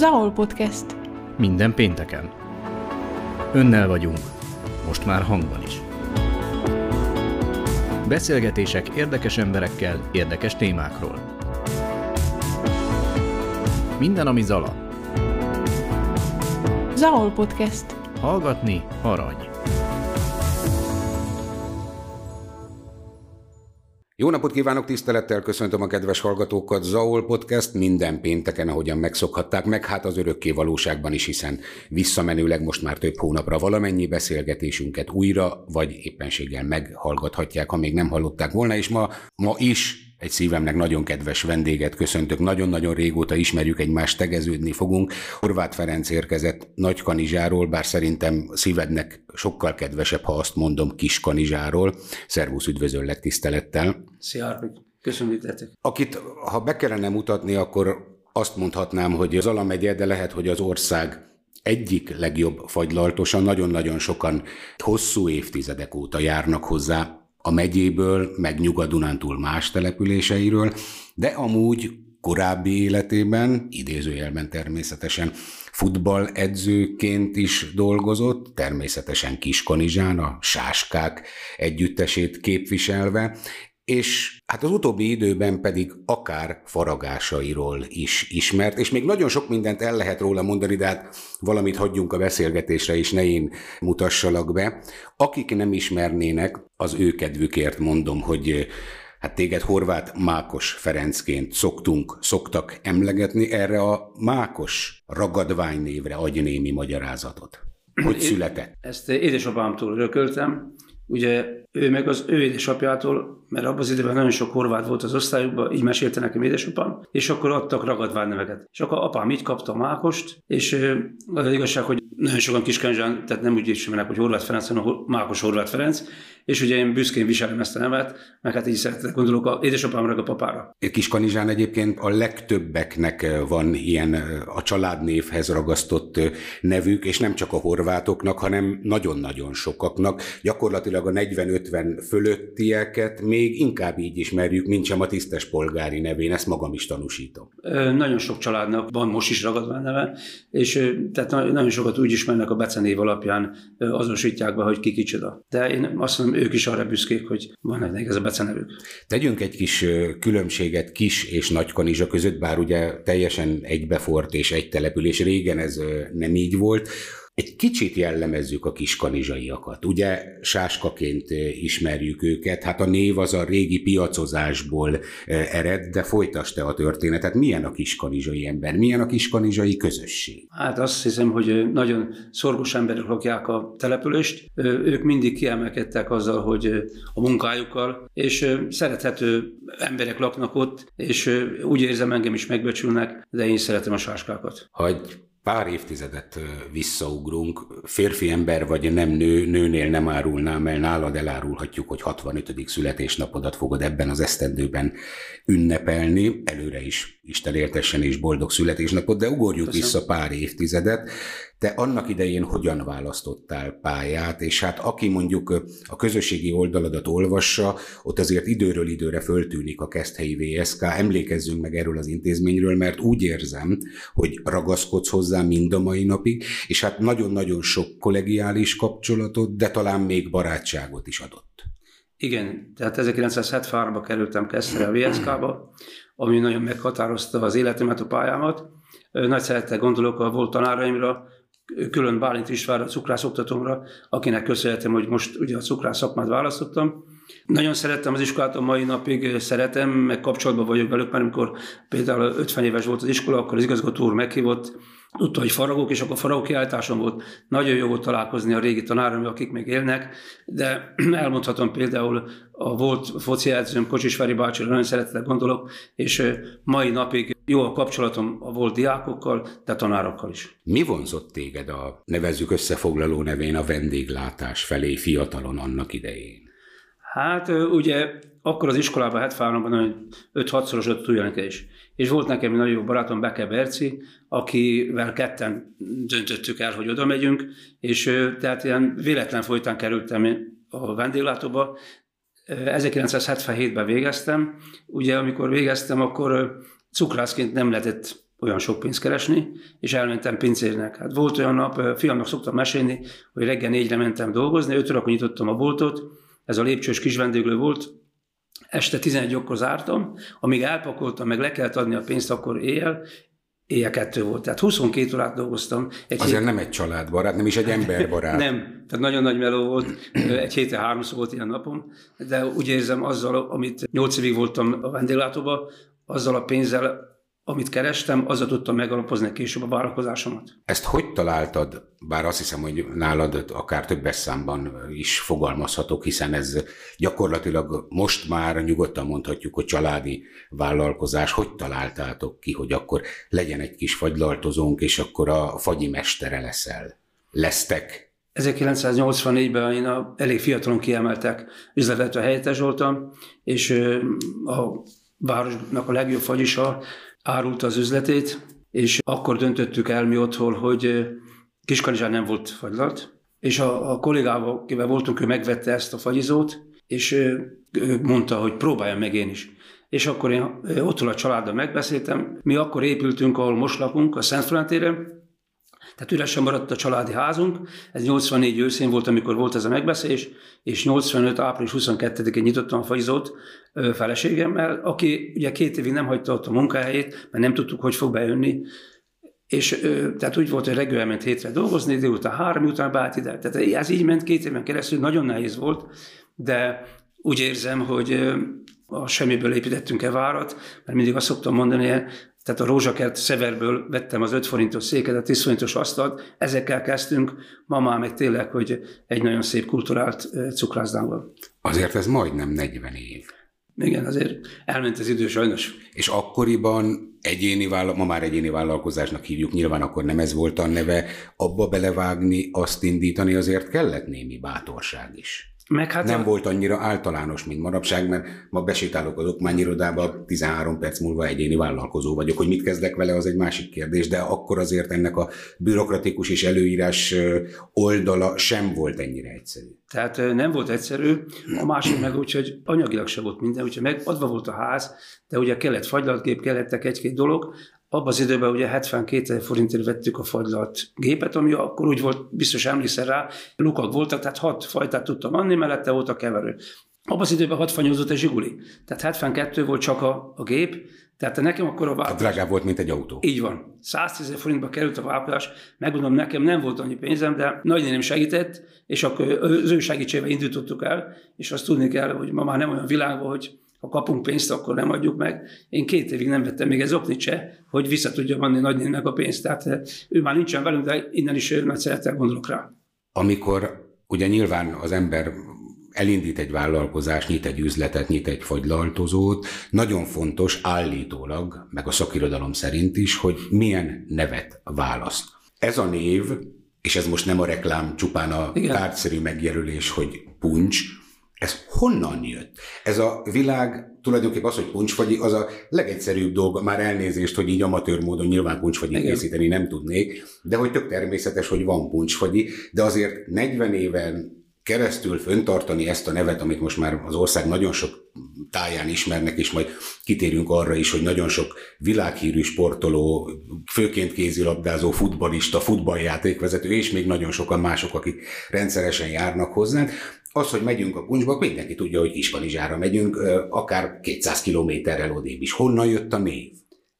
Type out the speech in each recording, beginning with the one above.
Zahol Podcast. Minden pénteken. Önnel vagyunk, most már hangban is. Beszélgetések érdekes emberekkel, érdekes témákról. Minden, ami Zala. Zahol Podcast. Hallgatni arany. Jó napot kívánok, tisztelettel köszöntöm a kedves hallgatókat. Zaol Podcast minden pénteken, ahogyan megszokhatták meg, hát az örökké valóságban is, hiszen visszamenőleg most már több hónapra valamennyi beszélgetésünket újra, vagy éppenséggel meghallgathatják, ha még nem hallották volna, és ma, ma is egy szívemnek nagyon kedves vendéget köszöntök. Nagyon-nagyon régóta ismerjük egymást, tegeződni fogunk. Horváth Ferenc érkezett Nagykanizsáról, bár szerintem szívednek sokkal kedvesebb, ha azt mondom Kiskanizsáról. Szervusz, üdvözöllek tisztelettel. Szia, Arpik. Köszönöm, hogy Akit, ha be kellene mutatni, akkor azt mondhatnám, hogy az Alamegye, de lehet, hogy az ország egyik legjobb fagylaltosa, nagyon-nagyon sokan hosszú évtizedek óta járnak hozzá a megyéből, meg Nyugat-Dunántúl más településeiről, de amúgy korábbi életében, idézőjelben természetesen, futballedzőként is dolgozott, természetesen Kiskanizsán, a Sáskák együttesét képviselve, és hát az utóbbi időben pedig akár faragásairól is ismert, és még nagyon sok mindent el lehet róla mondani, de hát valamit hagyjunk a beszélgetésre, és ne én mutassalak be. Akik nem ismernének, az ő kedvükért mondom, hogy hát téged Horváth Mákos Ferencként szoktunk, szoktak emlegetni, erre a Mákos ragadvány névre adj némi magyarázatot. Hogy született? Ezt édesapámtól örököltem, Ugye ő meg az ő édesapjától, mert abban az időben nagyon sok horvát volt az osztályukban, így mesélte nekem édesapám, és akkor adtak neveket. És akkor apám így kapta a Mákost, és az, az igazság, hogy nagyon sokan Kiskanzsán, tehát nem úgy ismernek, hogy Horváth Ferenc, hanem Mákos Horváth Ferenc, és ugye én büszkén viselem ezt a nevet, meg hát így szeretek gondolok a édesapámra, a papára. Kiskanizsán egyébként a legtöbbeknek van ilyen a családnévhez ragasztott nevük, és nem csak a horvátoknak, hanem nagyon-nagyon sokaknak. Gyakorlatilag a 40-50 fölöttieket még inkább így ismerjük, mint sem a tisztes polgári nevén, ezt magam is tanúsítom. Nagyon sok családnak van most is ragadvány neve, és tehát nagyon sokat úgy ismernek a becenév alapján azonosítják be, hogy ki kicsoda. De én azt mondom, ők is arra büszkék, hogy van egy ez a becenevük. Tegyünk egy kis különbséget kis és nagy kanizsa között, bár ugye teljesen egybefort és egy település, régen ez nem így volt. Egy kicsit jellemezzük a kiskanizsaiakat. Ugye sáskaként ismerjük őket, hát a név az a régi piacozásból ered, de folytasd te a történetet. Milyen a kiskanizsai ember? Milyen a kiskanizsai közösség? Hát azt hiszem, hogy nagyon szorgos emberek lakják a települést. Ők mindig kiemelkedtek azzal, hogy a munkájukkal, és szerethető emberek laknak ott, és úgy érzem, engem is megbecsülnek, de én szeretem a sáskákat. Hogy pár évtizedet visszaugrunk, férfi ember vagy nem nő, nőnél nem árulnám el, nálad elárulhatjuk, hogy 65. születésnapodat fogod ebben az esztendőben ünnepelni, előre is Isten értessen és boldog születésnapot, de ugorjuk Köszönöm. vissza pár évtizedet. Te annak idején hogyan választottál pályát, és hát aki mondjuk a közösségi oldaladat olvassa, ott azért időről időre föltűnik a Keszthelyi VSK, emlékezzünk meg erről az intézményről, mert úgy érzem, hogy ragaszkodsz hozzá mind a mai napig, és hát nagyon-nagyon sok kollegiális kapcsolatot, de talán még barátságot is adott. Igen, tehát 1973-ban kerültem Keszthelyre a VSK-ba, ami nagyon meghatározta az életemet, a pályámat. Nagy szeretettel gondolok a volt tanáraimra, külön Bálint Istvánra, a cukrász oktatómra, akinek köszönhetem, hogy most ugye a cukrász szakmát választottam. Nagyon szerettem az iskolát, a mai napig szeretem, meg kapcsolatban vagyok velük, mert amikor például 50 éves volt az iskola, akkor az igazgató úr meghívott, tudta, hogy faragok, és akkor faragó kiállításon volt. Nagyon jó volt találkozni a régi tanárom, akik még élnek, de elmondhatom például a volt foci edzőm, Kocsis Feri bácsira nagyon szeretettel gondolok, és mai napig jó a kapcsolatom a volt diákokkal, de tanárokkal is. Mi vonzott téged a, nevezzük összefoglaló nevén, a vendéglátás felé fiatalon annak idején? Hát ugye akkor az iskolában 73-ban 5-6-szoros túljelentés. És volt nekem egy nagyon jó barátom, Beke Berci, akivel ketten döntöttük el, hogy oda megyünk, és tehát ilyen véletlen folytán kerültem a vendéglátóba. 1977-ben végeztem. Ugye amikor végeztem, akkor cukrászként nem lehetett olyan sok pénzt keresni, és elmentem pincérnek. Hát volt olyan nap, fiamnak szoktam mesélni, hogy reggel négyre mentem dolgozni, öt órakor nyitottam a boltot, ez a lépcsős kis vendéglő volt, este 11-kor zártam, amíg elpakoltam, meg le kellett adni a pénzt, akkor éjjel, éjjel kettő volt. Tehát 22 órát dolgoztam. Egy Azért hét... nem egy családbarát, nem is egy emberbarát. nem, tehát nagyon nagy meló volt. Egy héten háromszor volt ilyen napom, de úgy érzem azzal, amit 8 évig voltam a vendéglátóban, azzal a pénzzel amit kerestem, azzal tudtam megalapozni később a vállalkozásomat. Ezt hogy találtad? Bár azt hiszem, hogy nálad akár többes számban is fogalmazhatok, hiszen ez gyakorlatilag most már nyugodtan mondhatjuk, hogy családi vállalkozás. Hogy találtátok ki, hogy akkor legyen egy kis fagylaltozónk, és akkor a fagyi mestere leszel? Lesztek? 1984-ben én a, elég fiatalon kiemeltek üzletvető helyettes voltam, és a városnak a legjobb fagyisa árult az üzletét, és akkor döntöttük el mi otthon, hogy Kiskanizsán nem volt fagylalt, és a, a kollégával, akivel voltunk, ő megvette ezt a fagyizót, és ő, mondta, hogy próbáljam meg én is. És akkor én otthon a családdal megbeszéltem. Mi akkor épültünk, ahol most lakunk, a Szent Florentéren, tehát üresen maradt a családi házunk, ez 84 őszén volt, amikor volt ez a megbeszélés, és 85. április 22-én nyitottam a fajzót feleségemmel, aki ugye két évig nem hagyta ott a munkahelyét, mert nem tudtuk, hogy fog bejönni, és tehát úgy volt, hogy reggel ment hétre dolgozni, délután három után beállt ide. Tehát ez így ment két éven keresztül, nagyon nehéz volt, de úgy érzem, hogy a semmiből építettünk-e várat, mert mindig azt szoktam mondani, tehát a rózsakert szeverből vettem az 5 forintos széket, a 10 forintos asztalt, ezekkel kezdtünk, ma már meg tényleg, hogy egy nagyon szép kulturált cukrászdával. Azért ez majdnem 40 év. Igen, azért elment az idő sajnos. És akkoriban egyéni vállal, ma már egyéni vállalkozásnak hívjuk, nyilván akkor nem ez volt a neve, abba belevágni, azt indítani azért kellett némi bátorság is. Meg hát nem a... volt annyira általános, mint manapság, mert ma besétálok az okmányirodába, 13 perc múlva egyéni vállalkozó vagyok. Hogy mit kezdek vele, az egy másik kérdés, de akkor azért ennek a bürokratikus és előírás oldala sem volt ennyire egyszerű. Tehát nem volt egyszerű, a másik meg úgy, hogy anyagilag se volt minden, úgyhogy megadva volt a ház, de ugye kellett fagylaltgép, kellettek egy-két dolog, abban az időben ugye 72 ezer forintért vettük a fagylalt gépet, ami akkor úgy volt, biztos emlékszel rá, lukak voltak, tehát hat fajtát tudtam adni, mellette volt a keverő. Abban az időben hat fanyózott a Zsiguli. Tehát 72 volt csak a, a gép, tehát nekem akkor a vállalkozás... A drágább volt, mint egy autó. Így van. 110 forintba került a vállalkozás. Megmondom, nekem nem volt annyi pénzem, de nagynéném segített, és akkor az ő segítségével indítottuk el, és azt tudni kell, hogy ma már nem olyan világban, hogy ha kapunk pénzt, akkor nem adjuk meg. Én két évig nem vettem még ez oknit se, hogy vissza tudja adni nagynének a pénzt. Tehát eh, ő már nincsen velünk, de innen is nagy szeretettel gondolok rá. Amikor ugye nyilván az ember elindít egy vállalkozást, nyit egy üzletet, nyit egy fagylaltozót, nagyon fontos állítólag, meg a szakirodalom szerint is, hogy milyen nevet választ. Ez a név, és ez most nem a reklám, csupán a Igen. tárgyszerű megjelölés, hogy puncs, ez honnan jött? Ez a világ tulajdonképpen az, hogy puncsfagyi, az a legegyszerűbb dolga, már elnézést, hogy így amatőr módon nyilván puncsfagyi készíteni nem tudnék, de hogy tök természetes, hogy van puncsfagyi, de azért 40 éven keresztül föntartani ezt a nevet, amit most már az ország nagyon sok táján ismernek, és majd kitérünk arra is, hogy nagyon sok világhírű sportoló, főként kézilabdázó, futbalista, futballjátékvezető, és még nagyon sokan mások, akik rendszeresen járnak hozzánk. Az, hogy megyünk a puncsba, mindenki tudja, hogy Kiskanizsára megyünk, akár 200 kilométerrel odébb is. Honnan jött a név?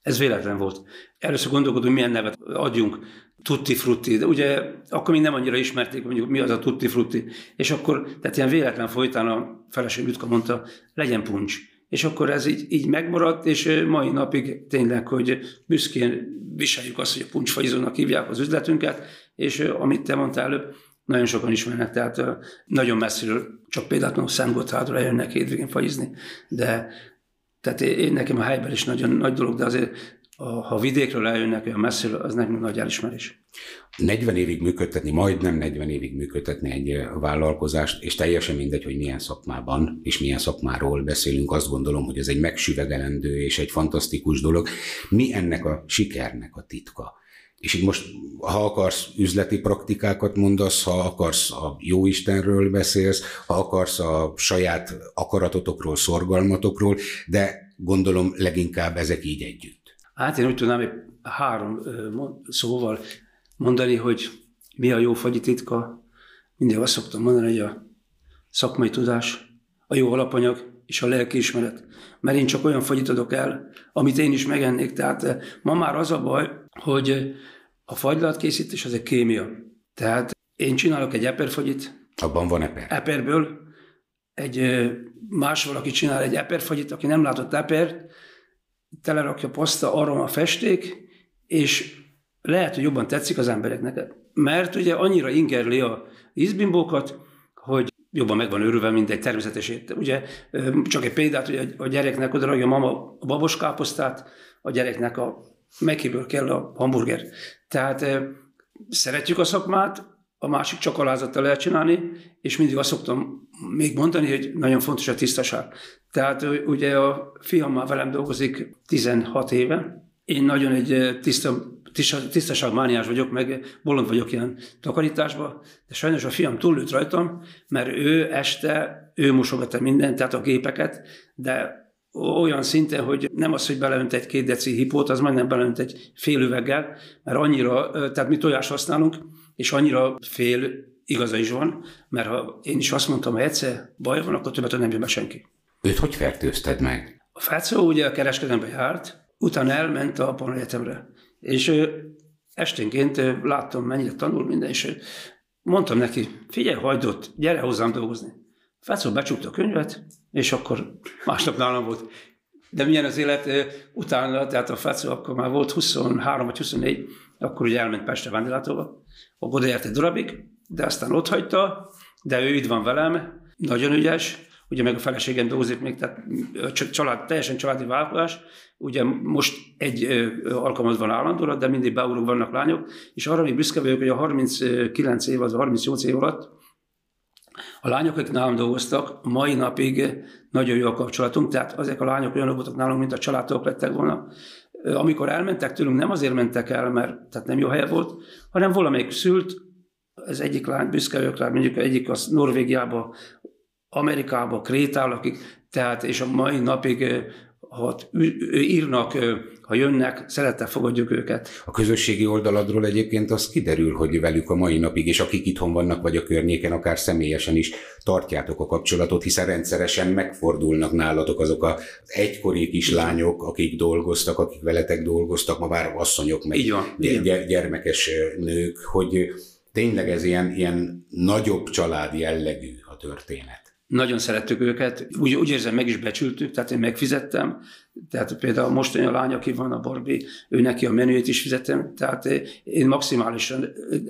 Ez véletlen volt. Először gondolkodunk, milyen nevet adjunk. Tutti frutti, de ugye akkor még nem annyira ismerték, mondjuk mi az a tutti frutti. És akkor, tehát ilyen véletlen folytán a feleség Jutka mondta, legyen puncs. És akkor ez így, így megmaradt, és mai napig tényleg, hogy büszkén viseljük azt, hogy a puncsfaizónak hívják az üzletünket, és amit te mondtál előbb, nagyon sokan ismernek, tehát nagyon messziről, csak például Szent Gotthardra jönnek hétvégén fagyizni, de tehát én, nekem a helyben is nagyon nagy dolog, de azért ha vidékről eljönnek olyan messziről, az nekem nagy elismerés. 40 évig működtetni, majdnem 40 évig működtetni egy vállalkozást, és teljesen mindegy, hogy milyen szakmában és milyen szakmáról beszélünk, azt gondolom, hogy ez egy megsüvegelendő és egy fantasztikus dolog. Mi ennek a sikernek a titka? És így most, ha akarsz üzleti praktikákat mondasz, ha akarsz a jó Istenről beszélsz, ha akarsz a saját akaratotokról, szorgalmatokról, de gondolom leginkább ezek így együtt. Hát én úgy tudnám, hogy három szóval mondani, hogy mi a jó fagyi titka. Mindig azt szoktam mondani, hogy a szakmai tudás, a jó alapanyag és a lelkiismeret. Mert én csak olyan fagyit adok el, amit én is megennék. Tehát ma már az a baj, hogy a fagylatkészítés az egy kémia. Tehát én csinálok egy eperfagyit. Abban van eper. Eperből. Egy más valaki csinál egy eperfagyit, aki nem látott epert, telerakja paszta, aroma, festék, és lehet, hogy jobban tetszik az embereknek. Mert ugye annyira ingerli a ízbimbókat, hogy jobban meg van örülve, mint egy természetes. Ugye csak egy példát, hogy a gyereknek oda a mama a baboskáposztát, a gyereknek a mekiből kell a hamburger. Tehát szeretjük a szakmát, a másik csak alázattal lehet csinálni, és mindig azt szoktam még mondani, hogy nagyon fontos a tisztaság. Tehát ugye a fiam már velem dolgozik 16 éve, én nagyon egy tiszta, tisztaságmániás vagyok, meg bolond vagyok ilyen takarításba, de sajnos a fiam túllőtt rajtam, mert ő este, ő mosogatta mindent, tehát a gépeket, de olyan szinten, hogy nem az, hogy beleönt egy két deci hipót, az majdnem beleönt egy fél üveggel, mert annyira, tehát mi tojás használunk, és annyira fél igaza is van, mert ha én is azt mondtam, hogy egyszer baj van, akkor többet nem jön be senki. Őt hogy fertőzted meg? A Fácó ugye a kereskedelembe járt, utána elment a Egyetemre. És esténként láttam, mennyire tanul minden, és mondtam neki, figyelj, hagyd gyere hozzám dolgozni. Fácó becsukta a könyvet, és akkor másnap nálam volt. De milyen az élet utána, tehát a Fácó akkor már volt 23 vagy 24, akkor ugye elment Pestre vendéglátóba, oda járt egy darabig, de aztán ott hagyta, de ő itt van velem, nagyon ügyes, ugye meg a feleségem dolgozik még, tehát család, teljesen családi vállalkozás, ugye most egy alkalmat van állandóra, de mindig beugrók vannak lányok, és arra még büszke vagyok, hogy a 39 év, az a 38 év alatt a lányok, akik nálam dolgoztak, mai napig nagyon jó a kapcsolatunk, tehát ezek a lányok olyanok voltak nálunk, mint a családok lettek volna. Amikor elmentek tőlünk, nem azért mentek el, mert tehát nem jó helye volt, hanem valamelyik szült, az egyik lány büszke vagyok rá, mondjuk egyik az Norvégiába, Amerikába, Krétába, akik, tehát és a mai napig ha írnak, ha jönnek, szeretettel fogadjuk őket. A közösségi oldaladról egyébként az kiderül, hogy velük a mai napig, és akik itthon vannak, vagy a környéken, akár személyesen is tartjátok a kapcsolatot, hiszen rendszeresen megfordulnak nálatok azok az egykori kislányok, akik dolgoztak, akik veletek dolgoztak, ma már asszonyok, meg Így van, gy- gyermekes nők, hogy tényleg ez ilyen, ilyen nagyobb család jellegű a történet nagyon szerettük őket, úgy, úgy érzem, meg is becsültük, tehát én megfizettem, tehát például mostani a lány, aki van, a Barbie, ő neki a menüjét is fizettem, tehát én maximálisan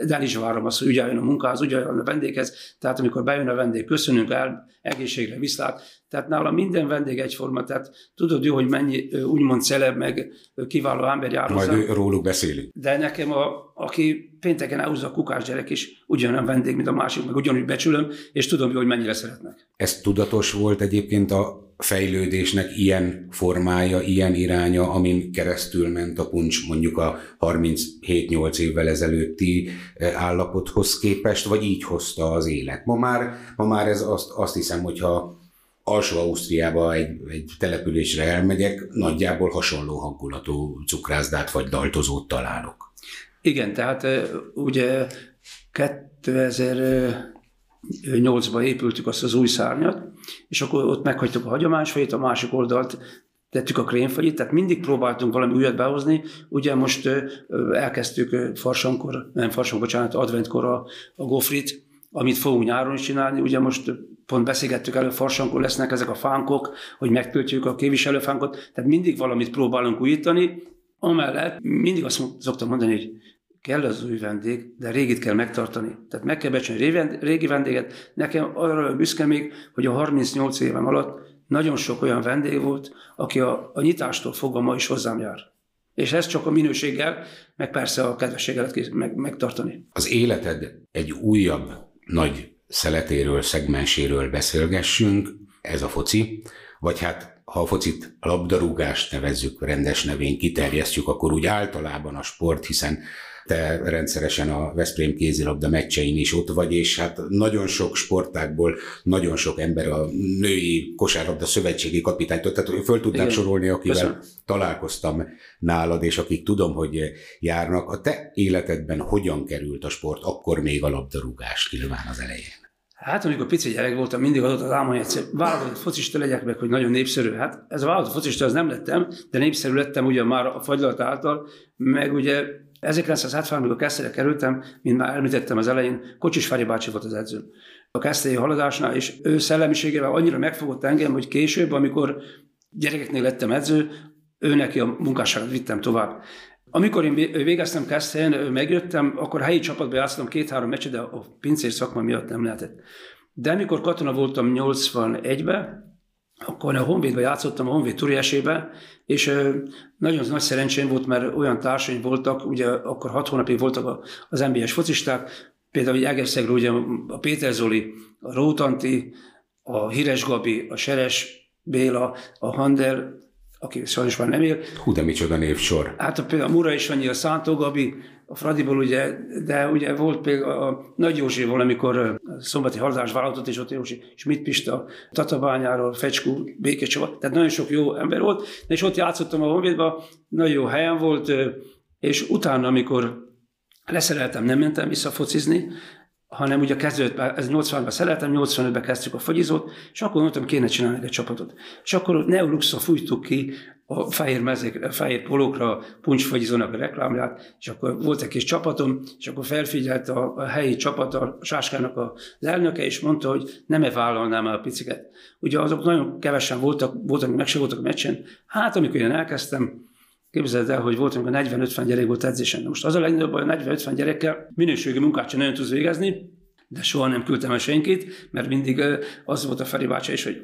el is várom azt, hogy ugye jön a munkához, ugye jön a vendéghez, tehát amikor bejön a vendég, köszönünk el, egészségre, viszlát, tehát nálam minden vendég egyforma, tehát tudod jó, hogy mennyi úgymond celeb, meg kiváló ember jár Majd ő, róluk beszélünk. De nekem, a, aki pénteken elhúzza a kukás gyerek is, ugyanolyan vendég, mint a másik, meg ugyanúgy becsülöm, és tudom jó, hogy mennyire szeretnek. Ez tudatos volt egyébként a fejlődésnek ilyen formája, ilyen iránya, amin keresztül ment a puncs mondjuk a 37-8 évvel ezelőtti állapothoz képest, vagy így hozta az élet. Ma már, ma már ez azt, azt hiszem, hogyha alsó Ausztriába egy, egy településre elmegyek, nagyjából hasonló hangulatú cukrászdát vagy daltozót találok. Igen, tehát ugye 2008-ban épültük azt az új szárnyat, és akkor ott meghagytuk a hagyományos fejét, a másik oldalt tettük a krémfagyit, tehát mindig próbáltunk valami újat behozni. Ugye most elkezdtük farsankor, nem farsankor, bocsánat, adventkor a, a gofrit, amit fogunk nyáron is csinálni. Ugye most pont beszélgettük elő, farsankor lesznek ezek a fánkok, hogy megtöltjük a kéviselőfánkot, tehát mindig valamit próbálunk újítani. Amellett mindig azt szoktam mondani, hogy kell az új vendég, de régit kell megtartani. Tehát meg kell becsülni régi vendéget. Nekem arra büszke még, hogy a 38 éven alatt nagyon sok olyan vendég volt, aki a, a nyitástól fogva ma is hozzám jár. És ez csak a minőséggel, meg persze a kedvességgel meg, megtartani. Az életed egy újabb nagy szeletéről, szegmenséről beszélgessünk, ez a foci, vagy hát ha a focit a labdarúgást nevezzük rendes nevén, kiterjesztjük, akkor úgy általában a sport, hiszen te rendszeresen a Veszprém kézilabda meccsein is ott vagy, és hát nagyon sok sportákból nagyon sok ember a női kosárlabda szövetségi kapitánytól, tehát föl tudnám Igen. sorolni, akivel Köszönöm. találkoztam nálad, és akik tudom, hogy járnak. A te életedben hogyan került a sport, akkor még a labdarúgás nyilván az elején? Hát, amikor pici gyerek voltam, mindig adott az álmom, hogy válogatott focista legyek meg, hogy nagyon népszerű. Hát ez a válogatott focista az nem lettem, de népszerű lettem ugye már a fagylat által, meg ugye 1973 amikor Kesztyre kerültem, mint már említettem az elején, Kocsis Feri bácsi volt az edző. A Keszthelyi haladásnál, és ő szellemiségével annyira megfogott engem, hogy később, amikor gyerekeknél lettem edző, ő neki a munkásságot vittem tovább. Amikor én végeztem Keszthelyen, megjöttem, akkor helyi csapatba játszottam két-három meccset, de a pincér szakma miatt nem lehetett. De amikor katona voltam 81-ben, akkor a Honvédbe játszottam, a Honvéd turiesébe, és nagyon nagy szerencsém volt, mert olyan társaim voltak, ugye akkor hat hónapig voltak az NBA-s focisták, például egy Egerszegről ugye a Péter Zoli, a Rótanti, a Híres Gabi, a Seres Béla, a Hander, aki sajnos már nem él. Hú, de micsoda névsor. Hát például a Mura is annyi, a Szántó Gabi, a Fradiból ugye, de ugye volt például a Nagy Józsival, amikor a szombati haladás vállalatot, és ott Józsi Schmidt Pista, Tatabányáról, Fecskú, Békecsava, tehát nagyon sok jó ember volt, és ott játszottam a Honvédban, nagyon jó helyen volt, és utána, amikor leszereltem, nem mentem vissza focizni, hanem ugye kezdődött, ez 80-ban szeretem, 85-ben kezdtük a fagyizót, és akkor mondtam, kéne csinálni egy csapatot. És akkor Neoluxa fújtuk ki a fehér, mezék, a fehér polókra, puncsfagyizónak a reklámját, és akkor volt egy kis csapatom, és akkor felfigyelt a, a helyi csapat, a Sáskának az elnöke, és mondta, hogy nem-e vállalnám el a piciket. Ugye azok nagyon kevesen voltak, voltak, meg se voltak a meccsen. Hát, amikor én elkezdtem, Képzeld el, hogy volt, amikor 40-50 gyerek volt edzésen. Most az a legnagyobb baj, 40-50 gyerekkel minőségi munkát sem nagyon tudsz végezni, de soha nem küldtem el senkit, mert mindig az volt a Feri bácsa is, hogy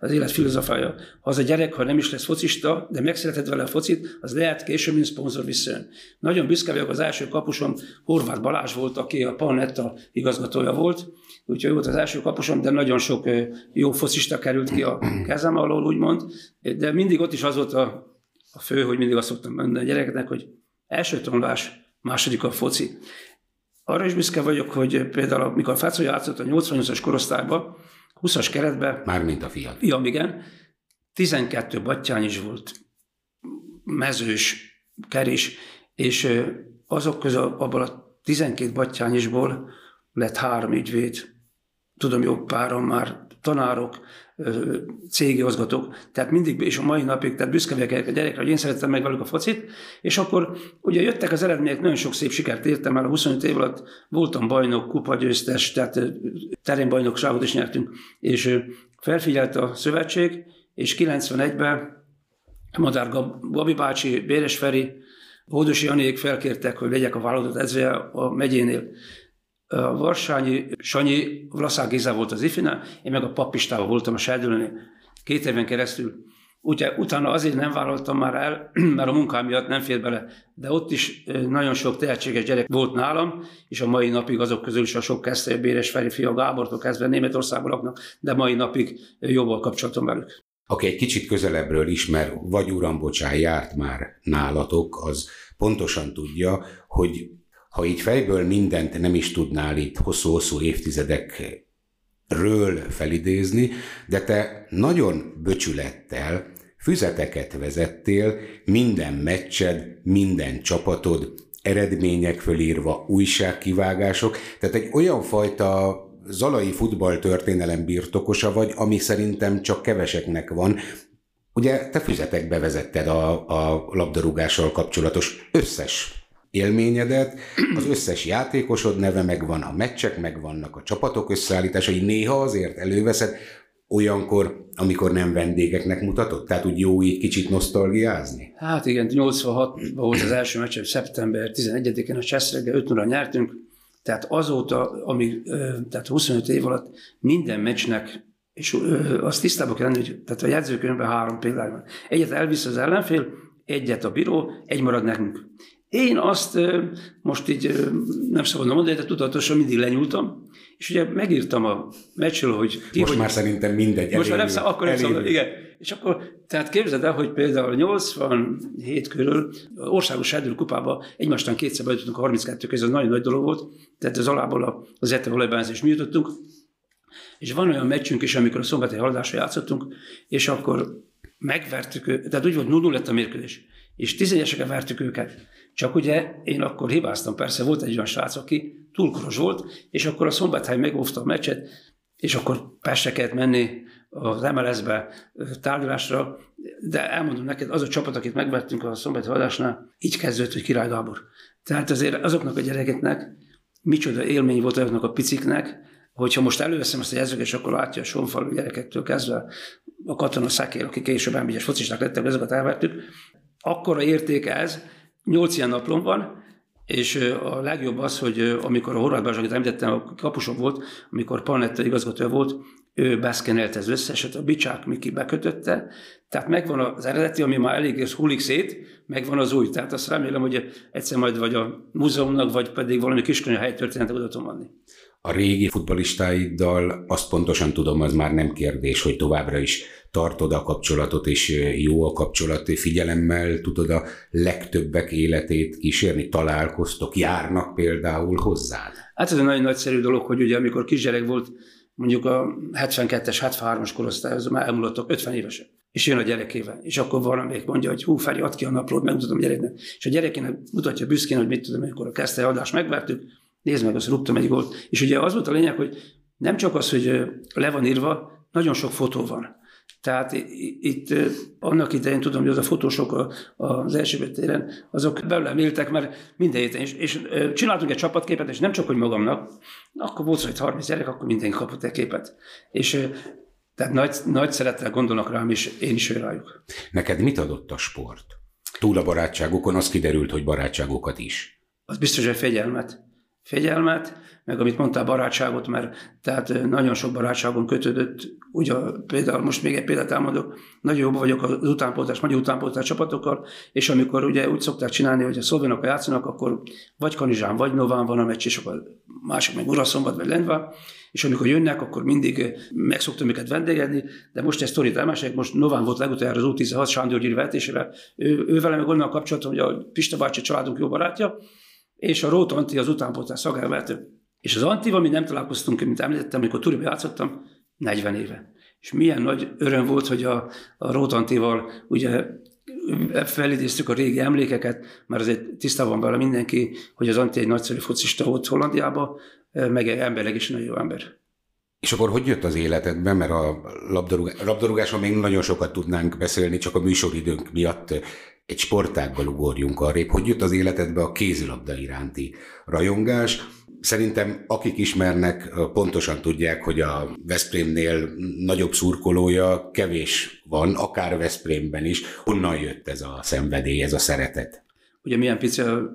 az élet filozofája. Ha az a gyerek, ha nem is lesz focista, de megszereted vele a focit, az lehet később, mint szponzor visszajön. Nagyon büszke vagyok, az első kapusom Horváth Balázs volt, aki a Panetta igazgatója volt, úgyhogy volt az első kapusom, de nagyon sok jó focista került ki a kezem alól, úgymond, de mindig ott is az volt a a fő, hogy mindig azt szoktam mondani a gyerekeknek, hogy első tanulás, második a foci. Arra is büszke vagyok, hogy például amikor Fácó játszott a 88-as korosztályban, 20-as keretben. Mármint a fiam. Fiam, igen. 12 battyány is volt, mezős, kerés, és azok közül abból a 12 battyányisból lett három ügyvéd. Tudom, jó párom már tanárok, cégigazgatók, tehát mindig, és a mai napig, tehát büszke vagyok a gyerekre, hogy én szerettem meg velük a focit, és akkor ugye jöttek az eredmények, nagyon sok szép sikert értem, már a 25 év alatt voltam bajnok, kupagyőztes, tehát terénybajnokságot is nyertünk, és felfigyelt a szövetség, és 91-ben Madár Gabi bácsi, Béres Feri, Hódosi Janék felkértek, hogy legyek a vállalatot edzője a megyénél. A Varsányi Sanyi, Vlaszák Géza volt az ifina, én meg a papistával voltam a Serdülőnél két éven keresztül. Ugye, utána azért nem vállaltam már el, mert a munkám miatt nem fér bele, de ott is nagyon sok tehetséges gyerek volt nálam, és a mai napig azok közül is a sok kezdte, Béres Feri fia Gábortól kezdve Németországban laknak, de mai napig jobb kapcsolatom velük. Aki egy kicsit közelebbről ismer, vagy uram, bocsán, járt már nálatok, az pontosan tudja, hogy ha így fejből mindent nem is tudnál itt hosszú-hosszú évtizedekről felidézni, de te nagyon böcsülettel füzeteket vezettél, minden meccsed, minden csapatod, eredmények fölírva, újságkivágások, tehát egy olyan fajta zalai futballtörténelem birtokosa vagy, ami szerintem csak keveseknek van. Ugye te füzetekbe vezetted a, a labdarúgással kapcsolatos összes élményedet, az összes játékosod neve megvan, a meccsek megvannak, a csapatok összeállításai, néha azért előveszed, olyankor, amikor nem vendégeknek mutatott? Tehát úgy jó így kicsit nosztalgiázni? Hát igen, 86 volt az első meccs, szeptember 11-én a Cseszreggel 5 0 nyertünk, tehát azóta, amíg, tehát 25 év alatt minden meccsnek és azt tisztában kell lenni, hogy tehát a jegyzőkönyvben három példány van. Egyet elvisz az ellenfél, egyet a bíró, egy marad nekünk. Én azt most így nem szabadna mondani, de tudatosan mindig lenyúltam, és ugye megírtam a meccsről, hogy... Ki, most hogy, már szerintem mindegy. Most már nem szám, akkor nem szabad, igen. És akkor, tehát képzeld el, hogy például 87 körül országos kupába egymástan kétszer bejutottunk a 32 között, ez nagyon nagy dolog volt, tehát az alából az ETE volejbázis mi jutottunk, és van olyan meccsünk is, amikor a szombathely haladásra játszottunk, és akkor megvertük, tehát úgy volt 0 lett a mérkőzés, és tizenyeseket vertük őket. Csak ugye én akkor hibáztam, persze volt egy olyan srác, aki túlkoros volt, és akkor a Szombathely megóvta a meccset, és akkor Pestre kellett menni az MLS-be tárgyalásra, de elmondom neked, az a csapat, akit megvettünk a Szombathely adásnál, így kezdődött, hogy Király Gábor. Tehát azért azoknak a gyerekeknek micsoda élmény volt azoknak a piciknek, hogyha most előveszem ezt a jegyzőket, és akkor látja a sonfalú gyerekektől kezdve a katona szakér, akik később elmegyes focisták lettek, ezeket elvettük, akkora érték ez, nyolc ilyen naplom van, és a legjobb az, hogy amikor a Horváth Balázs, akit említettem, a kapusok volt, amikor Palnetta igazgatója volt, ő beszkenelte az összeset, a bicsák Miki bekötötte, tehát megvan az eredeti, ami már elég hullik szét, megvan az új. Tehát azt remélem, hogy egyszer majd vagy a múzeumnak, vagy pedig valami kiskanya helytörténetet oda tudom adni. A régi futbalistáiddal azt pontosan tudom, az már nem kérdés, hogy továbbra is tartod a kapcsolatot, és jó a kapcsolat, figyelemmel tudod a legtöbbek életét kísérni, találkoztok, járnak például hozzád? Hát ez egy nagyon nagyszerű dolog, hogy ugye amikor kisgyerek volt, mondjuk a 72-es, 73-as korosztály, az már elmúlottak 50 évesek és jön a gyerekével, és akkor valamelyik mondja, hogy hú, Feri, add ki a naplót, megmutatom a gyereknek, és a gyerekének mutatja büszkén, hogy mit tudom, amikor a kezdte adást megvertük, nézd meg, azt rúgtam egy gólt. És ugye az volt a lényeg, hogy nem csak az, hogy le van írva, nagyon sok fotó van. Tehát itt annak idején tudom, hogy az a fotósok az első téren, azok belőlem éltek, mert minden héten, és, és csináltunk egy csapatképet, és nem csak, hogy magamnak, akkor volt hogy 30 gyerek, akkor mindenki kapott egy képet. És tehát nagy, nagy szeretettel gondolnak rám, és én is rájuk. Neked mit adott a sport? Túl a barátságokon az kiderült, hogy barátságokat is. Az biztos, hogy fegyelmet fegyelmet, meg amit mondtál, barátságot, mert tehát nagyon sok barátságon kötődött, ugye például most még egy példát elmondok, nagyon jobb vagyok az utánpótlás, magyar utánpótlás csapatokkal, és amikor ugye úgy szokták csinálni, hogy a szlovénok játszanak, akkor vagy Kanizsán, vagy Nován van a meccs, és akkor mások meg Uraszombat, vagy Lendvá, és amikor jönnek, akkor mindig meg szoktam őket vendégedni, de most ezt sztorit elmesek, most Nován volt legutoljára az U16 Sándor vetésére, ő, ő vele meg onnan kapcsolatom, hogy a Pista bácsi családunk jó barátja, és a Rót Anti az utánpótlás szagelvető. És az Antival mi nem találkoztunk, mint említettem, amikor Turiba játszottam, 40 éve. És milyen nagy öröm volt, hogy a, a Rót Antival ugye felidéztük a régi emlékeket, mert azért tisztában vele mindenki, hogy az Anti egy nagyszerű focista volt Hollandiában, meg emberleg is nagyon jó ember. És akkor hogy jött az életedben, mert a labdarúgás, labdarúgáson még nagyon sokat tudnánk beszélni, csak a műsoridőnk miatt egy sportággal ugorjunk arrébb, hogy jött az életedbe a kézilabda iránti rajongás. Szerintem akik ismernek, pontosan tudják, hogy a Veszprémnél nagyobb szurkolója kevés van, akár Veszprémben is. Honnan jött ez a szenvedély, ez a szeretet? Ugye milyen pici a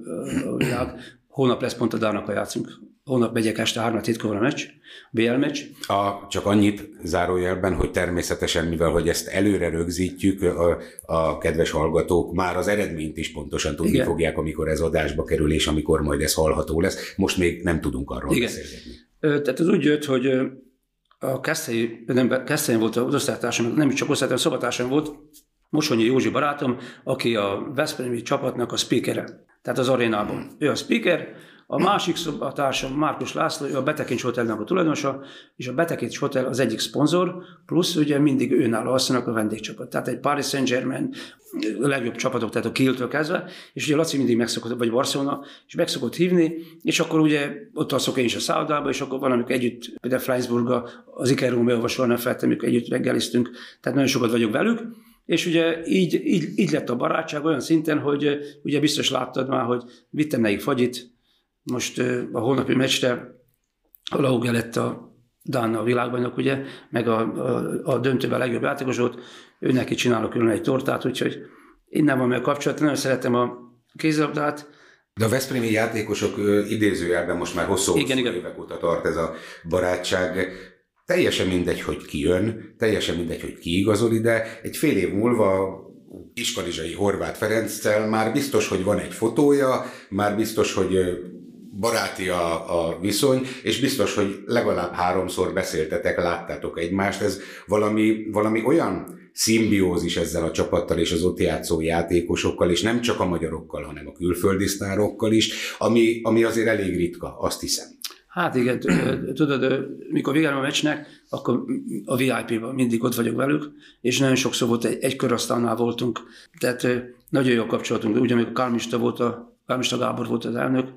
világ, Hónap lesz pont a Dárnakkal játszunk. Hónap megyek este 3 hétkor van a meccs, BL meccs. A, csak annyit zárójelben, hogy természetesen, mivel hogy ezt előre rögzítjük, a, a kedves hallgatók már az eredményt is pontosan tudni Igen. fogják, amikor ez adásba kerül, és amikor majd ez hallható lesz. Most még nem tudunk arról Igen. beszélgetni. Tehát ez úgy jött, hogy a Keszthelyi, nem, Keszthelyen volt az osztálytársam, nem csak osztálytársam, szobatársam volt, Mosonyi Józsi barátom, aki a Veszprémi csapatnak a speakere tehát az arénában. Ő a speaker, a másik szobatársam Márkus László, ő a Betekincs Hotelnek a tulajdonosa, és a Betekincs Hotel az egyik szponzor, plusz ugye mindig őnálló asszonynak a vendégcsapat. Tehát egy Paris Saint-Germain, a legjobb csapatok, tehát a Kieltől kezdve, és ugye Laci mindig megszokott, vagy Barcelona, és megszokott hívni, és akkor ugye ott alszok én is a szállodába, és akkor van, amikor együtt, például Freinsburg, az Iker Romeo-val soha nem feltem, együtt reggeliztünk, tehát nagyon sokat vagyok velük, és ugye így, így, így lett a barátság olyan szinten, hogy ugye biztos láttad már, hogy vittem nekik fagyit, most a holnapi meccsre a Lauge lett a Dán a világbajnok, ugye, meg a, a, a döntőben a legjobb játékos volt, ő neki csinálok külön egy tortát, úgyhogy innen van meg a kapcsolat, nagyon szeretem a kézilabdát, de a Veszprémi játékosok idézőjelben most már hosszú, igen, hosszú igen. évek óta tart ez a barátság. Teljesen mindegy, hogy ki jön, teljesen mindegy, hogy ki igazol ide. Egy fél év múlva Iskalizsai Horváth Ferenccel már biztos, hogy van egy fotója, már biztos, hogy baráti a, a viszony, és biztos, hogy legalább háromszor beszéltetek, láttátok egymást. Ez valami, valami olyan szimbiózis ezzel a csapattal és az ott játszó játékosokkal, és nem csak a magyarokkal, hanem a külföldi sztárokkal is, ami, ami azért elég ritka, azt hiszem. Hát igen, tudod, mikor vége a meccsnek, akkor a VIP-ban mindig ott vagyok velük, és nagyon sokszor volt egy, egy körasztalnál voltunk, tehát nagyon jó kapcsolatunk. Ugye, amikor Kálmista volt a, Kálmista Gábor volt az elnök,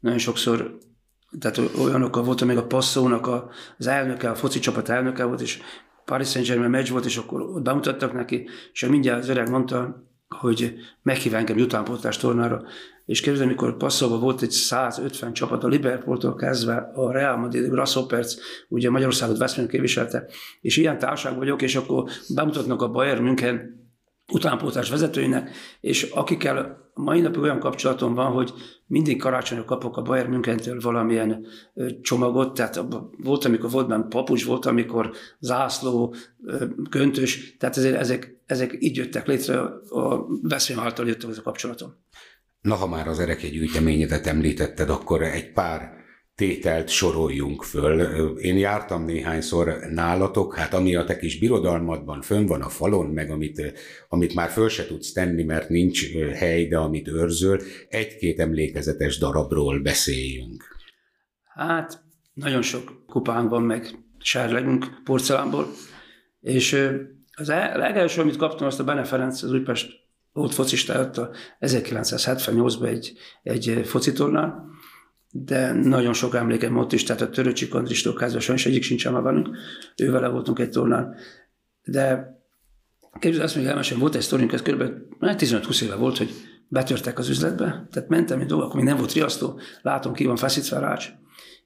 nagyon sokszor tehát olyanokkal voltam, még a Passzónak az elnöke, a foci csapat elnöke volt, és Paris Saint-Germain meccs volt, és akkor ott bemutattak neki, és mindjárt az öreg mondta, hogy meghív engem utánpótlás tornára, és képzeld, amikor passzolva volt egy 150 csapat, a Liverpooltól kezdve a Real Madrid, Grasshoppers, ugye Magyarországot West képviselte, és ilyen társág vagyok, és akkor bemutatnak a Bayern München utánpótlás vezetőinek, és akikkel mai napig olyan kapcsolatom van, hogy mindig karácsonyra kapok a Bayern Münchentől valamilyen csomagot, tehát volt, amikor volt benne papucs, volt, amikor zászló, köntös, tehát ezek, ezek, ezek így jöttek létre, a veszély által jött ez a kapcsolatom. Na, ha már az erekegy gyűjteményedet említetted, akkor egy pár tételt soroljunk föl. Én jártam néhányszor nálatok, hát ami a te kis birodalmadban fönn van a falon, meg amit, amit már föl se tudsz tenni, mert nincs hely, de amit őrzöl, egy-két emlékezetes darabról beszéljünk. Hát, nagyon sok kupánk van, meg sárlegünk porcelánból, és az e, legelső, amit kaptam, azt a Bene Ferenc, az Újpest volt focista, 1978-ban egy, egy focitornál, de nagyon sok emlékem ott is, tehát a Töröcsik Andristól kezdve sajnos egyik sincsen már velünk, ő vele voltunk egy tornán. De képzeld, azt még elmesélem, volt egy sztorink, ez kb. 15-20 éve volt, hogy betörtek az üzletbe, tehát mentem, mint dolgok, még nem volt riasztó, látom, ki van feszítve rács,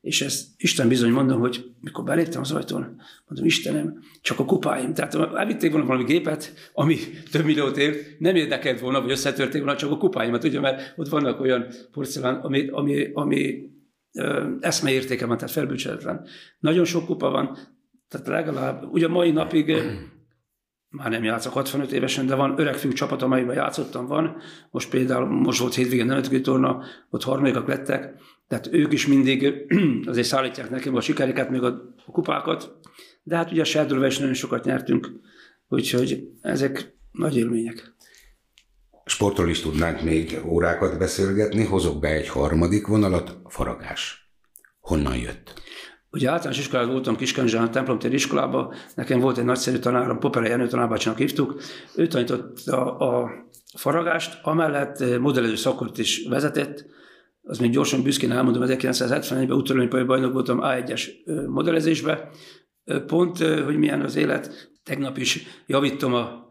és ezt Isten bizony mondom, hogy mikor beléptem az ajtón, mondom, Istenem, csak a kupáim. Tehát elvitték volna valami gépet, ami több milliót ért, nem érdekelt volna, hogy összetörték volna, csak a kupáimat, ugye, mert ott vannak olyan porcelán, ami, ami, ami eszmeértéke van, tehát felbűcseletlen. Nagyon sok kupa van, tehát legalább, ugye mai napig már nem játszok 65 évesen, de van öreg fiú csapat, amelyben játszottam, van. Most például, most volt hétvégén nemzetközi torna, ott harmadikak lettek, tehát ők is mindig azért szállítják nekem a sikereket, még a kupákat, de hát ugye a serdülve is nagyon sokat nyertünk, úgyhogy ezek nagy élmények. Sportról is tudnánk még órákat beszélgetni, hozok be egy harmadik vonalat, faragás. Honnan jött? Ugye általános iskolában voltam Kiskanzsán, templomtéri iskolában, nekem volt egy nagyszerű tanárom, Popere Jenő tanárbácsinak hívtuk, ő tanította a faragást, amellett modellező szakot is vezetett, az még gyorsan büszkén elmondom, 1971-ben úttörőnyi bajnok voltam A1-es modellezésbe. Pont, hogy milyen az élet, tegnap is javítom a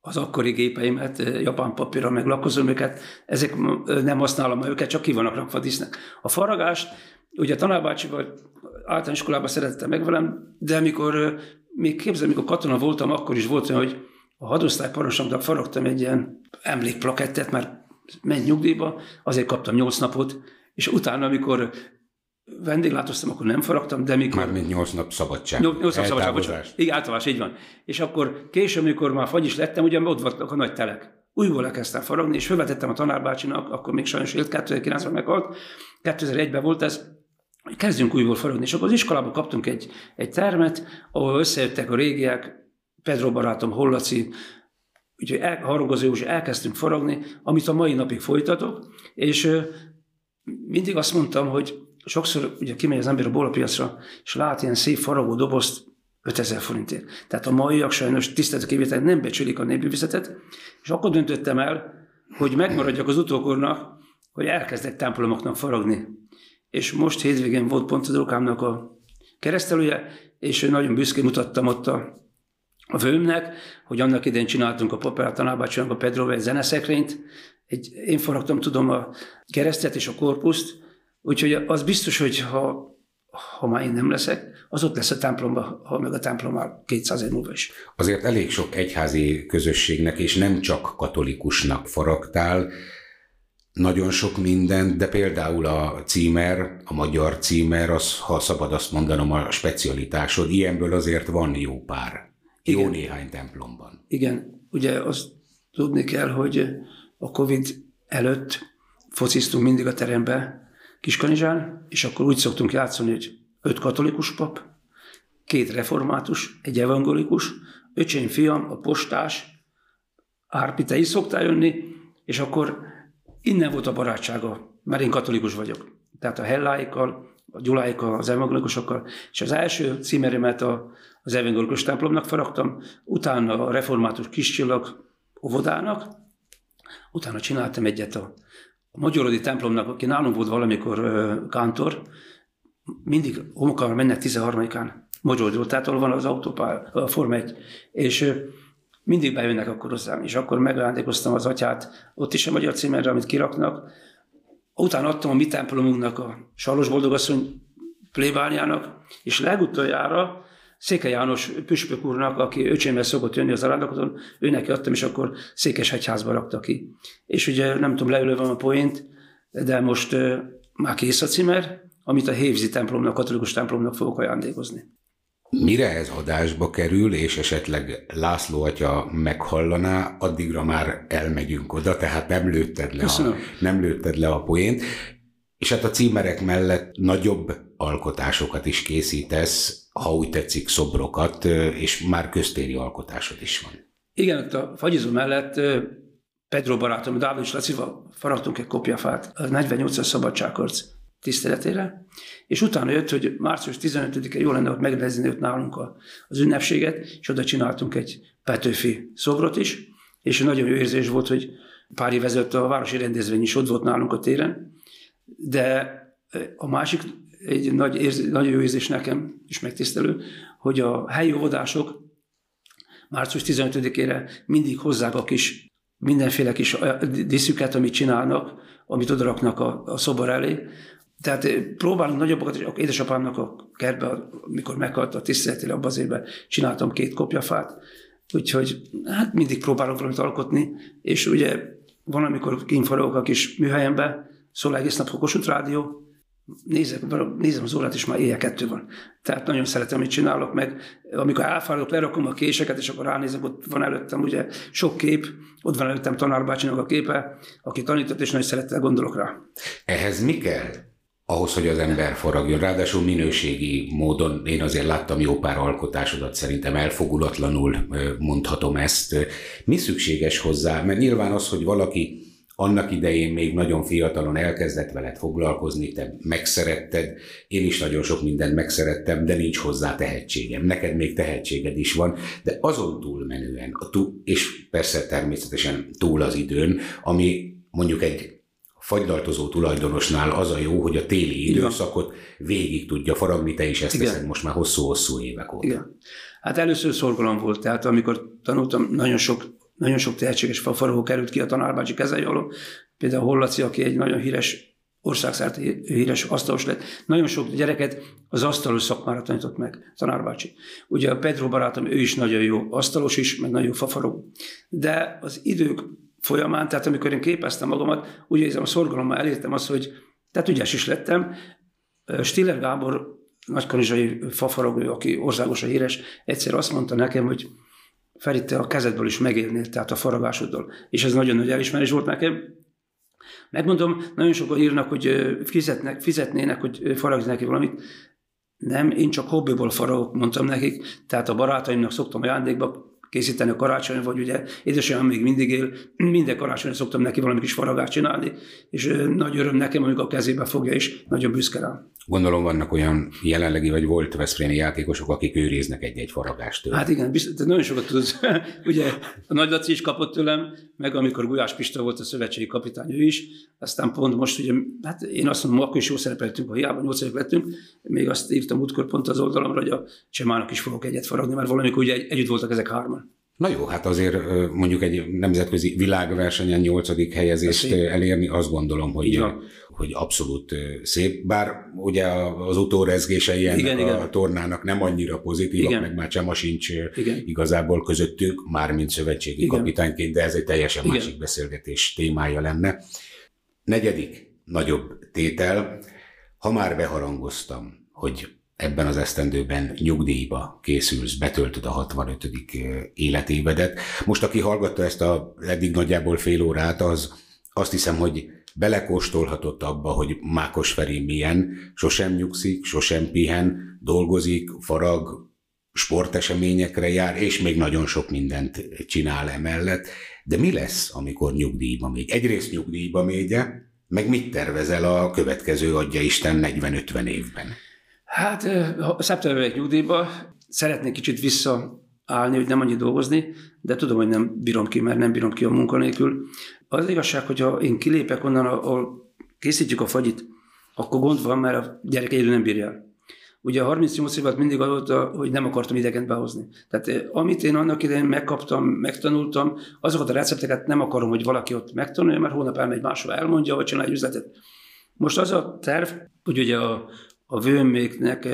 az akkori gépeimet, japán papírra, meg lakozóműket, ezek nem használom őket, csak ki vannak rakva disznek. A faragást, ugye tanárbácsival általános iskolában szerettem meg velem, de amikor még képzelem, amikor katona voltam, akkor is volt olyan, hogy a hadosztály parancsnoknak faragtam egy ilyen emlékplakettet, mert ment nyugdíjba, azért kaptam nyolc napot, és utána, amikor vendéglátoztam, akkor nem faragtam, de mikor... Mármint nyolc nap szabadság. Nyolc nap szabadság, bocsánat. Igen, általás, így van. És akkor később, amikor már fagyis lettem, ugye ott voltak a nagy telek. Újból elkezdtem faragni, és felvetettem a tanárbácsinak, akkor még sajnos élt, 2009-ben meghalt, 2001-ben volt ez, hogy kezdjünk újból faragni. És akkor az iskolában kaptunk egy, egy termet, ahol összejöttek a régiek, Pedro barátom, Hollaci, Úgyhogy el, Haragozó Józsi elkezdtünk faragni, amit a mai napig folytatok, és mindig azt mondtam, hogy sokszor ugye kimegy az ember a bólapiacra, és lát ilyen szép faragó dobozt 5000 forintért. Tehát a maiak sajnos tisztelt kivétel nem becsülik a népművészetet, és akkor döntöttem el, hogy megmaradjak az utókornak, hogy elkezdek templomoknak faragni. És most hétvégén volt pont az okámnak a keresztelője, és nagyon büszkén mutattam ott a a vőmnek, hogy annak idején csináltunk a Popera tanárbácsának a Pedro egy zeneszekrényt, egy, én faragtam, tudom, a keresztet és a korpuszt, úgyhogy az biztos, hogy ha, ha már én nem leszek, az ott lesz a templomban, ha meg a templom már 200 év múlva is. Azért elég sok egyházi közösségnek, és nem csak katolikusnak faragtál, nagyon sok mindent, de például a címer, a magyar címer, az, ha szabad azt mondanom, a specialitásod, ilyenből azért van jó pár. Jó Igen. néhány templomban. Igen, ugye az tudni kell, hogy a Covid előtt fociztunk mindig a terembe Kiskanizsán, és akkor úgy szoktunk játszani, hogy öt katolikus pap, két református, egy evangelikus, öcsém fiam, a postás, Árpi, te is szoktál jönni, és akkor innen volt a barátsága, mert én katolikus vagyok. Tehát a Helláikkal, a Gyuláikkal, az evangelikusokkal, és az első címeremet a, az evangelikus templomnak faragtam, utána a református kiscsillag óvodának, utána csináltam egyet a, a Magyarodi templomnak, aki nálunk volt valamikor uh, kántor, mindig homokkal mennek 13-án Magyarodról, tehát ahol van az autópálya, a Forma 1, és mindig bejönnek akkor hozzám, és akkor megajándékoztam az atyát, ott is a magyar címerre, amit kiraknak. Utána adtam a mi templomunknak, a Salos Boldogasszony plébániának, és legutoljára Székely János püspök úrnak, aki öcsémmel szokott jönni az arándakoton, őnek adtam, és akkor Székeshegyházba rakta ki. És ugye nem tudom, leülőve a poént, de most uh, már kész a címer, amit a Hévzi templomnak, katolikus templomnak fogok ajándékozni. Mire ez adásba kerül, és esetleg László atya meghallaná, addigra már elmegyünk oda, tehát nem lőtted le, a, nem lőtted le a poént. És hát a címerek mellett nagyobb alkotásokat is készítesz, ha úgy tetszik, szobrokat, és már köztéri alkotásod is van. Igen, ott a fagyizó mellett Pedro barátom, Dávid és Lacival faragtunk egy kopjafát a 48-as szabadságharc tiszteletére, és utána jött, hogy március 15-e jó lenne ott megrendezni ott nálunk az ünnepséget, és oda csináltunk egy Petőfi szobrot is, és nagyon jó érzés volt, hogy pár év ezelőtt a városi rendezvény is ott volt nálunk a téren, de a másik egy nagy érz, nagyon jó érzés nekem, is megtisztelő, hogy a helyi óvodások március 15-ére mindig hozzák a kis mindenféle kis diszüket, amit csinálnak, amit odaraknak a, a szobor elé. Tehát próbálunk nagyobbakat, és édesapámnak a kertbe, amikor meghalt a tiszteletére, abban az évben csináltam két kopjafát, úgyhogy hát mindig próbálok valamit alkotni, és ugye van, amikor kínforogok a kis műhelyembe, szól egész nap a Kossuth Rádió, nézek, nézem az órát, és már éjjel kettő van. Tehát nagyon szeretem, amit csinálok, meg amikor elfáradok, lerakom a késeket, és akkor ránézek, ott van előttem ugye sok kép, ott van előttem tanárbácsinak a képe, aki tanított, és nagy szeretettel gondolok rá. Ehhez mi kell? Ahhoz, hogy az ember foragjon. Ráadásul minőségi módon én azért láttam jó pár alkotásodat, szerintem elfogulatlanul mondhatom ezt. Mi szükséges hozzá? Mert nyilván az, hogy valaki annak idején még nagyon fiatalon elkezdett veled foglalkozni, te megszeretted, én is nagyon sok mindent megszerettem, de nincs hozzá tehetségem. Neked még tehetséged is van, de azon túlmenően, és persze természetesen túl az időn, ami mondjuk egy fagylaltozó tulajdonosnál az a jó, hogy a téli időszakot végig tudja faragni, te is ezt Igen. teszed most már hosszú-hosszú évek óta. Igen. Hát először szorgalom volt, tehát amikor tanultam, nagyon sok nagyon sok tehetséges fafaragó került ki a tanárbácsi kezei alól. Például Hollaci, aki egy nagyon híres országszerte híres asztalos lett. Nagyon sok gyereket az asztalos szakmára tanított meg, tanárbácsi. Ugye a Pedro barátom, ő is nagyon jó asztalos is, meg nagyon jó fafaragó. De az idők folyamán, tehát amikor én képeztem magamat, úgy érzem, a szorgalommal elértem azt, hogy tehát ügyes is lettem. Stiller Gábor, nagykanizsai fafaragó, aki országosan híres, egyszer azt mondta nekem, hogy Feri, a kezedből is megélnél, tehát a faragásoddal. És ez nagyon nagy elismerés volt nekem. Megmondom, nagyon sokan írnak, hogy fizetnek, fizetnének, hogy faragj neki valamit. Nem, én csak hobbiból faragok, mondtam nekik. Tehát a barátaimnak szoktam ajándékba készíteni a karácsony, vagy ugye édesanyám még mindig él, minden karácsonyra szoktam neki valami kis faragát csinálni, és nagy öröm nekem, amikor a kezébe fogja, és nagyon büszke rám. Gondolom vannak olyan jelenlegi vagy volt Veszprémi játékosok, akik őriznek egy-egy faragást tőle. Hát igen, biztos, nagyon sokat tudod. Ugye a Nagy Laci is kapott tőlem, meg amikor Gulyás Pista volt a szövetségi kapitány, ő is. Aztán pont most ugye, hát én azt mondom, akkor is jó szerepeltünk, ha hiába nyolc lettünk, még azt írtam útkor pont az oldalamra, hogy a Csemának is fogok egyet faragni, mert valamikor ugye együtt voltak ezek hárman. Na jó, hát azért mondjuk egy nemzetközi világversenyen nyolcadik helyezést elérni, azt gondolom, hogy, hogy abszolút szép. Bár ugye az utórezgései ennek igen, a igen. tornának nem annyira pozitívak, igen. meg már Csema sincs igen. igazából közöttük, mármint szövetségi igen. kapitányként, de ez egy teljesen igen. másik beszélgetés témája lenne. Negyedik nagyobb tétel, ha már beharangoztam, hogy ebben az esztendőben nyugdíjba készülsz, betöltöd a 65. életévedet. Most, aki hallgatta ezt a eddig nagyjából fél órát, az azt hiszem, hogy belekóstolhatott abba, hogy Mákos Feri milyen, sosem nyugszik, sosem pihen, dolgozik, farag, sporteseményekre jár, és még nagyon sok mindent csinál emellett. De mi lesz, amikor nyugdíjba megy? Egyrészt nyugdíjba mégye, meg mit tervezel a következő adja Isten 40-50 évben? Hát szeptemberben nyugdíjba szeretnék kicsit visszaállni, hogy nem annyi dolgozni, de tudom, hogy nem bírom ki, mert nem bírom ki a munkanélkül. Az igazság, hogyha én kilépek onnan, ahol készítjük a fagyit, akkor gond van, mert a gyerek egyedül nem bírja. Ugye a 38 évet mindig adott, hogy nem akartam idegent behozni. Tehát amit én annak idején megkaptam, megtanultam, azokat a recepteket nem akarom, hogy valaki ott megtanulja, mert hónap elmegy máshol, elmondja, vagy csinálja üzletet. Most az a terv, hogy ugye a, a vőméknek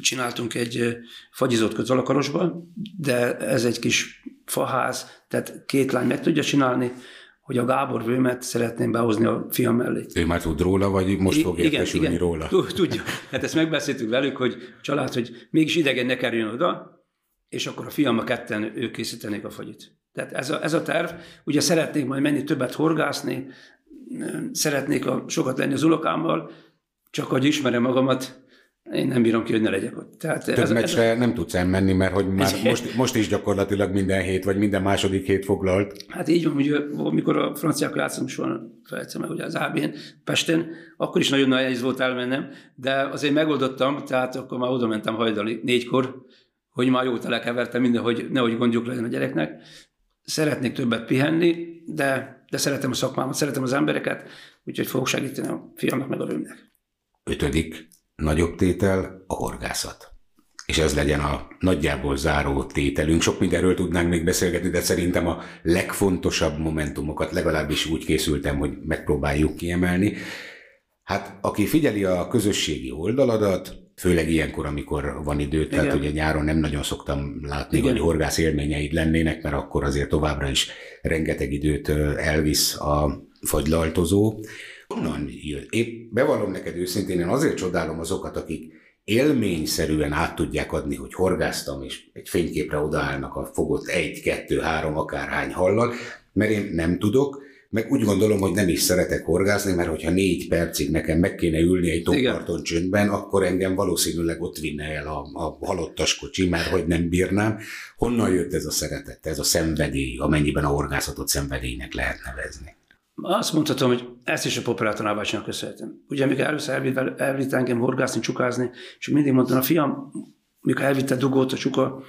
csináltunk egy fagyizott közalakarosba, de ez egy kis faház, tehát két lány meg tudja csinálni, hogy a Gábor Vőmet szeretném behozni a fiam mellé. Ő már tud róla, vagy most fog igen, értesülni igen, róla? Tudja. Hát ezt megbeszéltük velük, hogy család, hogy mégis idegen ne kerüljön oda, és akkor a fiam a ketten ők készítenék a fagyit. Tehát ez a, ez a terv. Ugye szeretnék majd menni többet horgászni, szeretnék a, sokat lenni az unokámmal, csak hogy ismerem magamat, én nem bírom ki, hogy ne legyek ott. Tehát Több ez, meccsre ez, nem tudsz elmenni, mert hogy már most, most is gyakorlatilag minden hét, vagy minden második hét foglalt. Hát így van, hogy amikor a franciákkal játszom, soha felejtsem meg, ugye az AB-n, Pesten, akkor is nagyon nehéz volt elmennem, de azért megoldottam, tehát akkor már oda mentem hajnali négykor, hogy már jó telekevertem minden, hogy nehogy gondjuk legyen a gyereknek. Szeretnék többet pihenni, de, de szeretem a szakmámat, szeretem az embereket, úgyhogy fogok segíteni a fiamnak meg a rőmnek. Ötödik nagyobb tétel a horgászat. És ez legyen a nagyjából záró tételünk. Sok mindenről tudnánk még beszélgetni, de szerintem a legfontosabb momentumokat legalábbis úgy készültem, hogy megpróbáljuk kiemelni. Hát aki figyeli a közösségi oldaladat, főleg ilyenkor, amikor van idő, tehát Igen. ugye nyáron nem nagyon szoktam látni, Igen. hogy horgász élményeid lennének, mert akkor azért továbbra is rengeteg időt elvisz a fagylaltozó. Honnan jött? Én bevallom neked őszintén, én azért csodálom azokat, akik élményszerűen át tudják adni, hogy horgáztam, és egy fényképre odaállnak a fogott egy, kettő, három, akárhány hallal, mert én nem tudok, meg úgy gondolom, hogy nem is szeretek horgázni, mert hogyha négy percig nekem meg kéne ülni egy tóparton csöndben, akkor engem valószínűleg ott vinne el a, a halottas kocsi, mert hogy nem bírnám. Honnan jött ez a szeretet, ez a szenvedély, amennyiben a horgászatot szenvedélynek lehet nevezni? Azt mondhatom, hogy ezt is a Popperáton bácsinak köszönhetem. Ugye, amikor először elvitt, elvitt engem horgászni, csukázni, és mindig mondtam, a fiam, mikor elvitte dugót a csuka,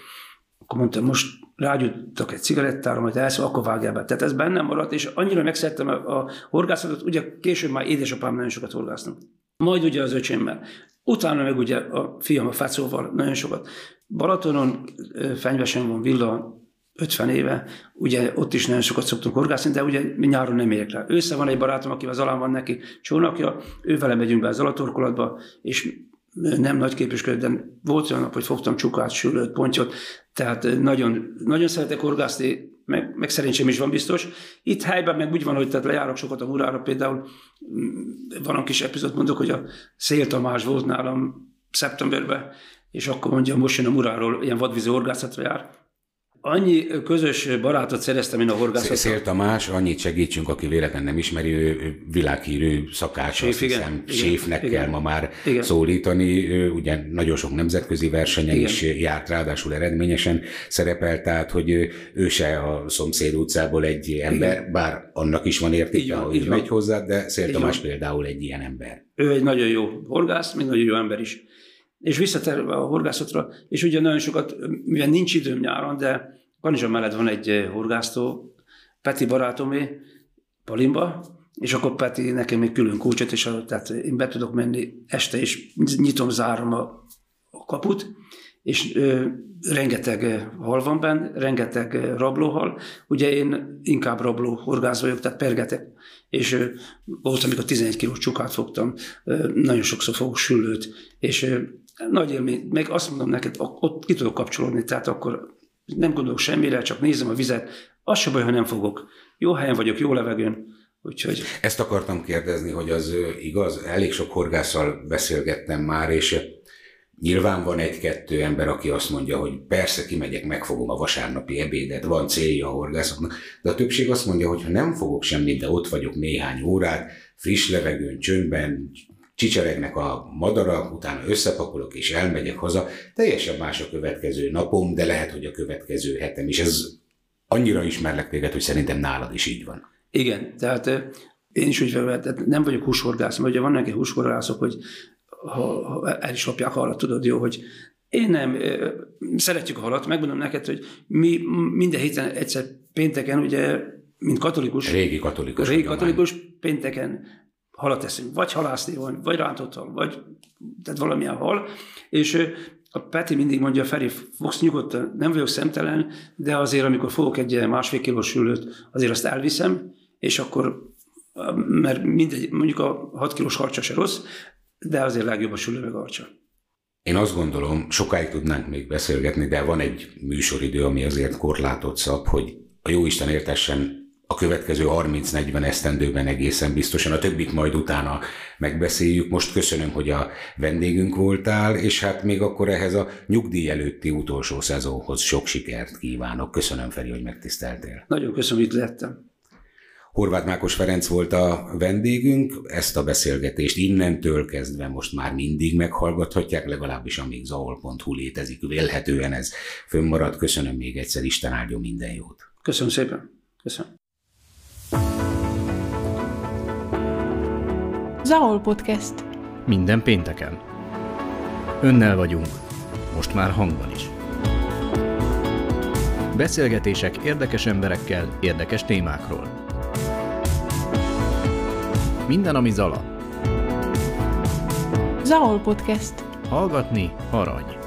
akkor mondtam, most rágyújtok egy cigarettára, majd elszól, akkor vágja be. Tehát ez bennem maradt, és annyira megszerettem a, a horgászatot, ugye később már édesapám nagyon sokat horgásztam. Majd ugye az öcsémmel. Utána meg ugye a fiam a Fecóval nagyon sokat. Balatonon, Fenyvesen van villa, 50 éve, ugye ott is nagyon sokat szoktunk horgászni, de ugye nyáron nem érek rá. Ősze van egy barátom, aki az alán van neki csónakja, ő vele megyünk be az alatorkolatba, és nem nagy képeskedő, de volt olyan nap, hogy fogtam csukát, sülőt, pontyot, tehát nagyon, nagyon szeretek horgászni, meg, meg szerencsém is van biztos. Itt helyben meg úgy van, hogy tehát lejárok sokat a murára, például mm, van egy kis epizód, mondok, hogy a Szél Tamás volt nálam szeptemberben, és akkor mondja, most jön a muráról, ilyen vadvízi horgászatra jár, Annyi közös barátot szereztem én a horgászattal. Szél Tamás, annyit segítsünk, aki véletlenül nem ismeri, ő világhírű szakács, Séf, azt hiszem, igen, séfnek igen, kell ma már igen. szólítani. Ő ugye nagyon sok nemzetközi versenyen igen. is járt, ráadásul eredményesen szerepelt, tehát hogy ő, ő se a szomszéd utcából egy ember, igen. bár annak is van értéke, hogy megy hozzá, de Szél Tamás például egy ilyen ember. Ő egy nagyon jó horgász, még nagyon jó ember is és visszatérve a horgászatra, és ugye nagyon sokat, mivel nincs időm nyáron, de Kanizsa mellett van egy eh, horgásztó, Peti barátomé, Palimba, és akkor Peti nekem egy külön kulcsot, és tehát én be tudok menni este, és nyitom, zárom a, a kaput, és ö, rengeteg eh, hal van benne, rengeteg eh, rablóhal. Ugye én inkább rabló horgász vagyok, tehát pergetek. És ö, volt, amikor 11 kilós csukát fogtam, ö, nagyon sokszor fogok süllőt, és ö, nagy élmény, meg azt mondom neked, ott ki tudok kapcsolódni, tehát akkor nem gondolok semmire, csak nézem a vizet, az se baj, ha nem fogok. Jó helyen vagyok, jó levegőn, úgyhogy... Ezt akartam kérdezni, hogy az igaz, elég sok horgásszal beszélgettem már, és Nyilván van egy-kettő ember, aki azt mondja, hogy persze kimegyek, megfogom a vasárnapi ebédet, van célja a horgászoknak, de a többség azt mondja, hogy ha nem fogok semmit, de ott vagyok néhány órát, friss levegőn, csöndben, csicseregnek a madarak, utána összepakolok és elmegyek haza, teljesen más a következő napom, de lehet, hogy a következő hetem is. Ez annyira ismerlek téged, hogy szerintem nálad is így van. Igen, tehát én is úgy tehát nem vagyok húshorgász, mert ugye vannak egy húshorgászok, hogy ha, ha el is lopják halat, tudod jó, hogy én nem, szeretjük a halat, megmondom neked, hogy mi minden héten egyszer pénteken, ugye, mint katolikus, régi katolikus, régi katolikus pénteken halat eszünk, vagy halászni van, vagy rántott hal, vagy tehát valamilyen hal, és a Peti mindig mondja, Feri, fogsz nyugodtan, nem vagyok szemtelen, de azért, amikor fogok egy másfél kilós sülőt, azért azt elviszem, és akkor, mert mindegy, mondjuk a 6 kilós harcsa se rossz, de azért legjobb a sülő meg harcsa. Én azt gondolom, sokáig tudnánk még beszélgetni, de van egy műsoridő, ami azért korlátot szab, hogy a Jóisten értessen a következő 30-40 esztendőben egészen biztosan, a többit majd utána megbeszéljük. Most köszönöm, hogy a vendégünk voltál, és hát még akkor ehhez a nyugdíj előtti utolsó szezonhoz sok sikert kívánok. Köszönöm, Feri, hogy megtiszteltél. Nagyon köszönöm, hogy itt lettem. Horváth Mákos Ferenc volt a vendégünk, ezt a beszélgetést innentől kezdve most már mindig meghallgathatják, legalábbis amíg zahol.hu létezik, vélhetően ez fönnmarad. Köszönöm még egyszer, Isten áldjon minden jót. Köszönöm szépen. Köszönöm. Zahol Podcast. Minden pénteken. Önnel vagyunk, most már hangban is. Beszélgetések érdekes emberekkel, érdekes témákról. Minden, ami zala. Zahol Podcast. Hallgatni arany.